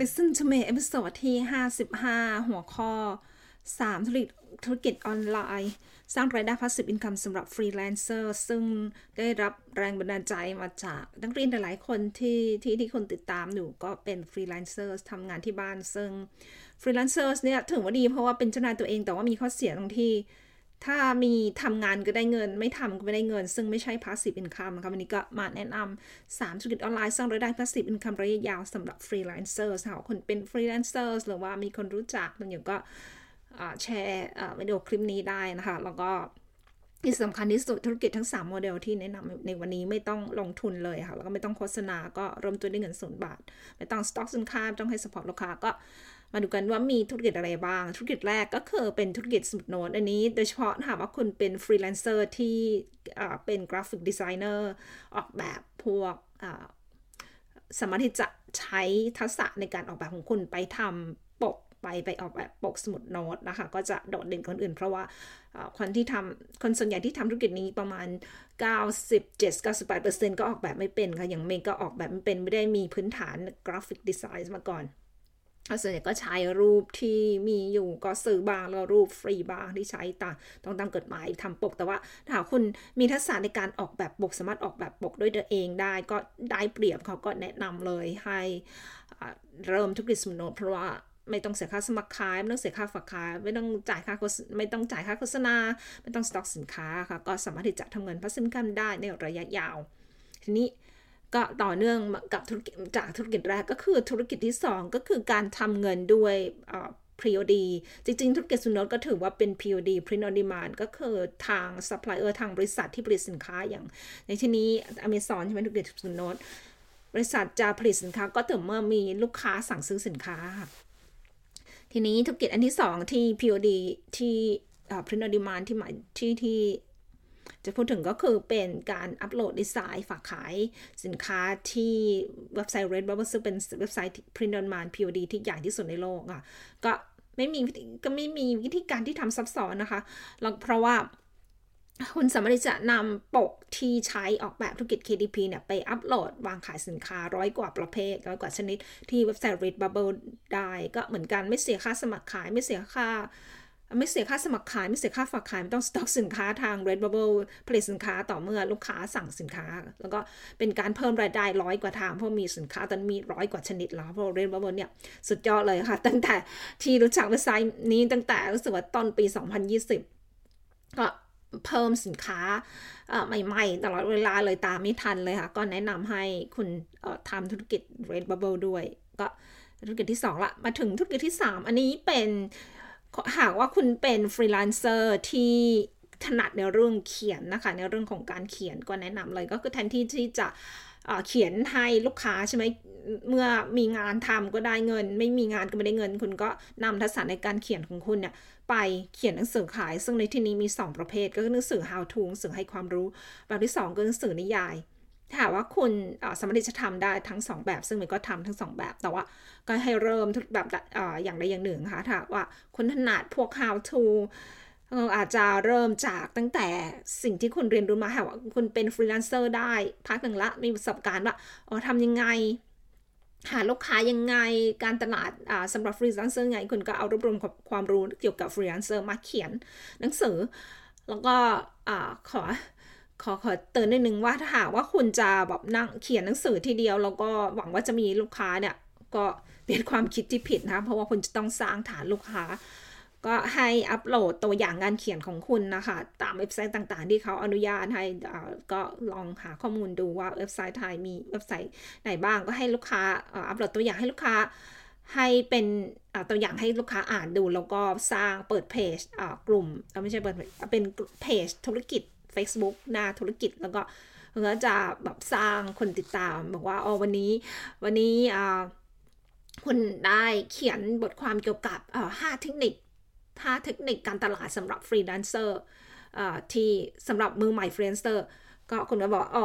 Listen to me episode ที่ 55 หัวข้อ 3 ธุรกิจธุรกิจออนไลน์ สร้างรายได้ passive income สำหรับฟรีแลนเซอร์ซึ่งได้รับแรงบันดาลใจมาจากนักเรียนหลายๆคนที่ที่ที่คนติดตามอยู่ก็เป็นฟรีแลนเซอร์ทำงานที่บ้านซึ่งฟรีแลนเซอร์เนี่ยถือว่าดีเพราะว่าเป็นเจ้านายตัวเองแต่ว่ามีข้อเสียตรงที่ ถ้ามีทำงานก็ได้เงิน ไม่ทำก็ไม่ได้เงิน ซึ่งไม่ใช่ passive income นะคะวันนี้ก็มาแนะนำ3ธุรกิจออนไลน์สร้างรายได้ passive income ระยะยาวสำหรับ freelancer ถ้าคุณเป็น freelancer หรือว่ามีคนรู้จักมันอยู่ก็แชร์วิดีโอคลิปนี้ได้นะคะ แล้วก็ที่สำคัญที่สุดธุรกิจทั้ง 3 โมเดลที่แนะนำในวันนี้ไม่ต้องลงทุนเลยค่ะ แล้วก็ไม่ต้องโฆษณาก็เริ่มต้นด้วยเงินศูนย์บาท ไม่ต้องสต็อกสินค้า ไม่ต้องให้ support ลูกค้าก็ มาดูกันว่ามีธุรกิจอะไรบ้าง ธุรกิจแรกก็คือเป็นธุรกิจสมุดโน้ตอันนี้ โดยเฉพาะถ้าหากว่าคุณเป็นฟรีแลนเซอร์ที่เป็น graphic designer ออกแบบพวกสามารถที่จะใช้ทักษะในการออกแบบของคุณไปทำปกไปไปออกแบบปกสมุดโน้ตนะคะ ก็จะโดดเด่นคนอื่น เพราะว่าคนที่ทำคนส่วนใหญ่ที่ทำธุรกิจนี้ประมาณ 97-98%ก็ออกแบบไม่เป็นค่ะอย่างเมย์ก็ออกแบบไม่เป็นไม่ได้มีพื้นฐาน graphic design มาก่อน ส่วนใหญ่ก็ใช้รูปที่มีอยู่ก็ซื้อบ้างแล้วรูปฟรีบ้างที่ใช้ตามต้องตามกฎหมายทำปก แต่ว่าถ้าคุณมีทักษะในการออกแบบปกสามารถออกแบบปกด้วยตัวเองได้ก็ได้เปรียบเขาก็แนะนำเลยให้เริ่มธุรกิจสมุนโนเพราะว่าไม่ต้องเสียค่าสมัครขายไม่ต้องเสียค่าฝากขายไม่ต้องจ่ายค่าไม่ต้องจ่ายค่าโฆษณา ไม่ต้องสต็อกสินค้าค่ะก็สามารถที่จะทำเงินพัสดุกันได้ในระยะยาว ทีนี้ ก็ต่อเนื่องกับธุรกิจจากธุรกิจแรกก็คือธุรกิจที่ 2 ก็คือการทำเงินด้วย POD จริงๆ ธุรกิจสุนทรก็ถือว่าเป็น POD Print on Demand ก็คือทาง supplier ทางบริษัทที่ผลิตสินค้าอย่าง ในที่นี้ Amazon ใช่ไหมธุรกิจสุนทรบริษัทจะผลิตสินค้าก็ถึงเมื่อมีลูกค้าสั่งซื้อสินค้า ทีนี้ธุรกิจอันที่ 2 ที่ POD ที่ Print on Demand ที่หมายที่ที่ จะพูดถึงก็คือเป็นการอัปโหลดดีไซน์ฝากขายสินค้าที่เว็บไซต์ Redbubble ซึ่งเป็นเว็บไซต์ print on demand POD ที่ใหญ่ที่สุดในโลกอะก็ไม่มีก็ไม่มีวิธีการที่ทำซับซ้อนนะคะเพราะว่าคุณสามารถที่จะนำปกที่ใช้ออกแบบธุรกิจ KDP เนี่ย ไปอัปโหลดวางขายสินค้าร้อยกว่าประเภทร้อยกว่าชนิดที่เว็บไซต์ Redbubble ได้ ก็เหมือนกันไม่เสียค่าสมัครขายไม่เสียค่า ไม่เสียค่าสมัครขายไม่เสียค่าฝากขายไม่ต้องสต็อกสินค้าทาง Redbubble ผลิตสินค้าต่อเมื่อลูกค้าสั่งสินค้า แล้วก็เป็นการเพิ่มรายได้ร้อยกว่าทางเพราะมีสินค้าตอนมีร้อยกว่าชนิดแล้วเพราะ Redbubble เนี่ยสุดยอดเลยค่ะ ตั้งแต่ที่รู้จักเว็บไซต์นี้ตั้งแต่รู้สึกว่าต้นปี 2020 ก็เพิ่มสินค้าใหม่ๆ ตลอดเวลาเลยตามไม่ทันเลยค่ะ ก็แนะนำให้คุณทำธุรกิจ Redbubble ด้วย ก็ธุรกิจที่ 2 ละ มาถึงธุรกิจที่ 3 อันนี้เป็น หากว่าคุณเป็นฟรีแลนเซอร์ที่ถนัดในเรื่องเขียนนะคะ ในเรื่องของการเขียนก็แนะนำเลยก็คือแทนที่ที่จะเขียนให้ลูกค้าใช่ไหมเมื่อมีงานทำก็ได้เงิน ไม่มีงานก็ไม่ได้เงิน คุณก็นำทักษะในการเขียนของคุณเนี่ยไปเขียนหนังสือขาย ซึ่งในที่นี้มี 2 ประเภท ก็คือหนังสือ how to หนังสือให้ความรู้ แบบที่ 2 ก็หนังสือนิยาย ถ้าว่าคุณสามารถที่จะทำได้ทั้ง 2 แบบ ซึ่งมันก็ทำทั้ง 2 แบบ แต่ว่าก็ให้เริ่มแบบอย่างใดอย่างหนึ่งค่ะถ้าว่าคุณถนัดพวก how to อาจจะเริ่มจากตั้งแต่สิ่งที่คุณเรียนรู้มาค่ะว่าคุณเป็นฟรีแลนเซอร์ได้พักหนึ่งละมีประสบการณ์ว่าอ๋อทำยังไง หาลูกค้ายังไงการตลาดสำหรับฟรีแลนเซอร์ไงคุณก็เอารวบรวมความรู้เกี่ยวกับฟรีแลนเซอร์มาเขียนหนังสือ แล้วก็ขอ ขอขอเตือนนิดนึงว่าถ้าหากว่าคุณจะแบบนั่งเขียนหนังสือทีเดียว แล้วก็หวังว่าจะมีลูกค้าเนี่ย ก็เป็นความคิดที่ผิดนะ เพราะว่าคุณจะต้องสร้างฐานลูกค้า ก็ให้อัปโหลดตัวอย่างงานเขียนของคุณนะคะ ตามเว็บไซต์ต่างๆ ที่เขาอนุญาตให้ก็ลองหาข้อมูลดูว่าเว็บไซต์ไทยมีเว็บไซต์ไหนบ้างก็ให้ลูกค้าอัปโหลดตัวอย่างให้ลูกค้าให้เป็นตัวอย่างให้ลูกค้าอ่านดู แล้วก็สร้างเปิดเพจกลุ่มไม่ใช่เปิดเป็นเพจธุรกิจ Facebook หน้าธุรกิจแล้วก็ก็จะแบบสร้างคนติดตาม บอกว่าอ๋อวันนี้ วันนี้อ่าคุณได้เขียนบทความเกี่ยวกับห้าเทคนิคห้าเทคนิคการตลาดสำหรับฟรีแลนเซอร์ที่สำหรับมือใหม่ฟรีแลนเซอร์ก็คุณก็บอกอ๋อ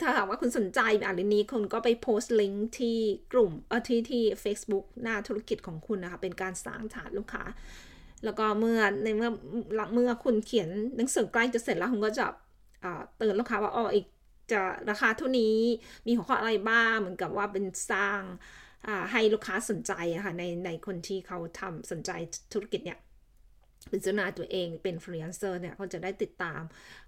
ถ้าหากว่าคุณสนใจอ่านเรื่องนี้คุณก็ไปโพสต์ลิงก์ที่กลุ่มเออที่ที่ Facebook หน้าธุรกิจของคุณนะคะ เป็นการสร้างฐานลูกค้า แล้วก็เมื่อในเมื่อหลังเมื่อคุณเขียนหนังสือใกล้จะเสร็จแล้วคุณก็จะเตือนลูกค้าว่าอ๋ออีกจะราคาเท่านี้มีหัวข้ออะไรบ้างเหมือนกับว่าเป็นสร้างให้ลูกค้าสนใจอะค่ะในในคนที่เขาทำสนใจธุรกิจเนี่ย พิจารณาตัวเองเป็นฟรีแลนเซอร์เนี่ยเขาจะได้ติดตาม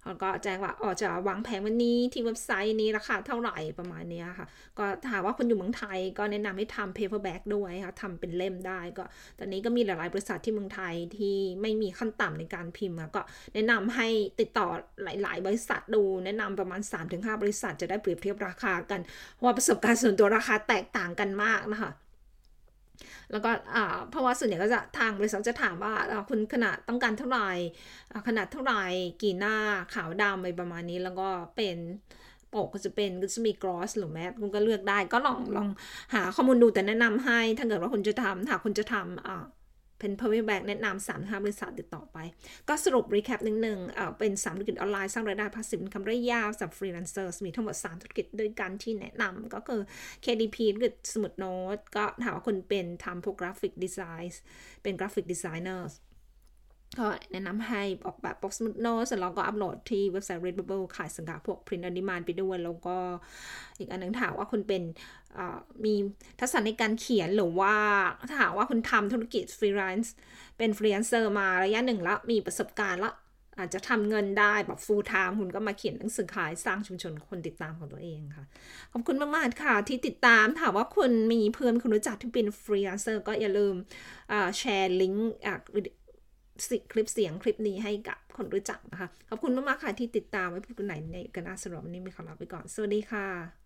แล้วก็แจ้งว่าอ๋อจะวางแผนวันนี้ที่เว็บไซต์นี้ราคาเท่าไหร่ประมาณนี้ค่ะ ก็ถามว่าคนอยู่เมืองไทยก็แนะนำให้ทำ paperback ด้วยค่ะทำเป็นเล่มได้ก็ ตอนนี้ก็มีหลาย ๆ บริษัทที่เมืองไทยที่ไม่มีขั้นต่ำในการพิมพ์ก็แนะนำให้ติดต่อหลาย ๆ บริษัทดู แนะนำประมาณ 3-5 บริษัทจะได้เปรียบเทียบราคากันว่าประสบการณ์ส่วนตัวราคาแตกต่างกันมากนะคะ แล้วก็เพราะว่าส่วนใหญ่ก็จะทางบริษัทจะถามว่าคุณขนาดต้องการเท่าไหร่ขนาดเท่าไหร่กี่หน้าขาวดำอะไรประมาณนี้แล้วก็เป็นปกก็จะเป็นก็จะมีกรอสหรือแมสคุณก็เลือกได้ก็ลองลองหาข้อมูลดูแต่แนะนำให้ถ้าเกิดว่าคุณจะทำถ้าคุณจะทำอ่า เป็น p e r m i t Bank แนะนำสามห้าบริษัทติดต่อไป ก็สรุปรีแคปหนึ่งหนึ่งเป็นสามธุรกิจออนไลน์ สร้างรายได้ภาษีคำระยะยาวสำหรับฟรีแลนเซอร์มีทั้งหมด 3 ธุรกิจด้วยกันที่แนะนำก็คือ KDP คือสมุดโน้ต ก็ถามว่าคนเป็นทำพวกกราฟิกดีไซน์เป็นกราฟิกดีไซเนอร์ ก็แนะนำให้ออกแบบบ็อกซ์โน้ตเสร็จแล้วก็อัปโหลดที่เว็บไซต์ Redbubble ขายสินค้าพวก print on demand ไปด้วยแล้วก็อีกอันนึงถ้าหากว่าคุณเป็นมีทักษะในการเขียนหรือว่าถ้าหากว่าคุณทำธุรกิจฟรีแลนซ์เป็นฟรีแลนเซอร์มาระยะหนึ่งแล้วมีประสบการณ์แล้วอาจจะทำเงินได้แบบ full time คุณก็มาเขียนหนังสือขายสร้างชุมชนคนติดตามของตัวเองค่ะ ขอบคุณมาก ๆ ค่ะ ที่ติดตามถ้าหากว่าคุณมีเพื่อนคุณรู้จักที่เป็นฟรีแลนเซอร์ก็อย่าลืมแชร์ลิงก์ คลิปเสียงคลิปนี้ให้กับคนรู้จักนะคะ ขอบคุณมากๆค่ะที่ติดตามไว้พบกันใหม่ในกันอาสรวันนี้เมย์ขอลาไปก่อน สวัสดีค่ะ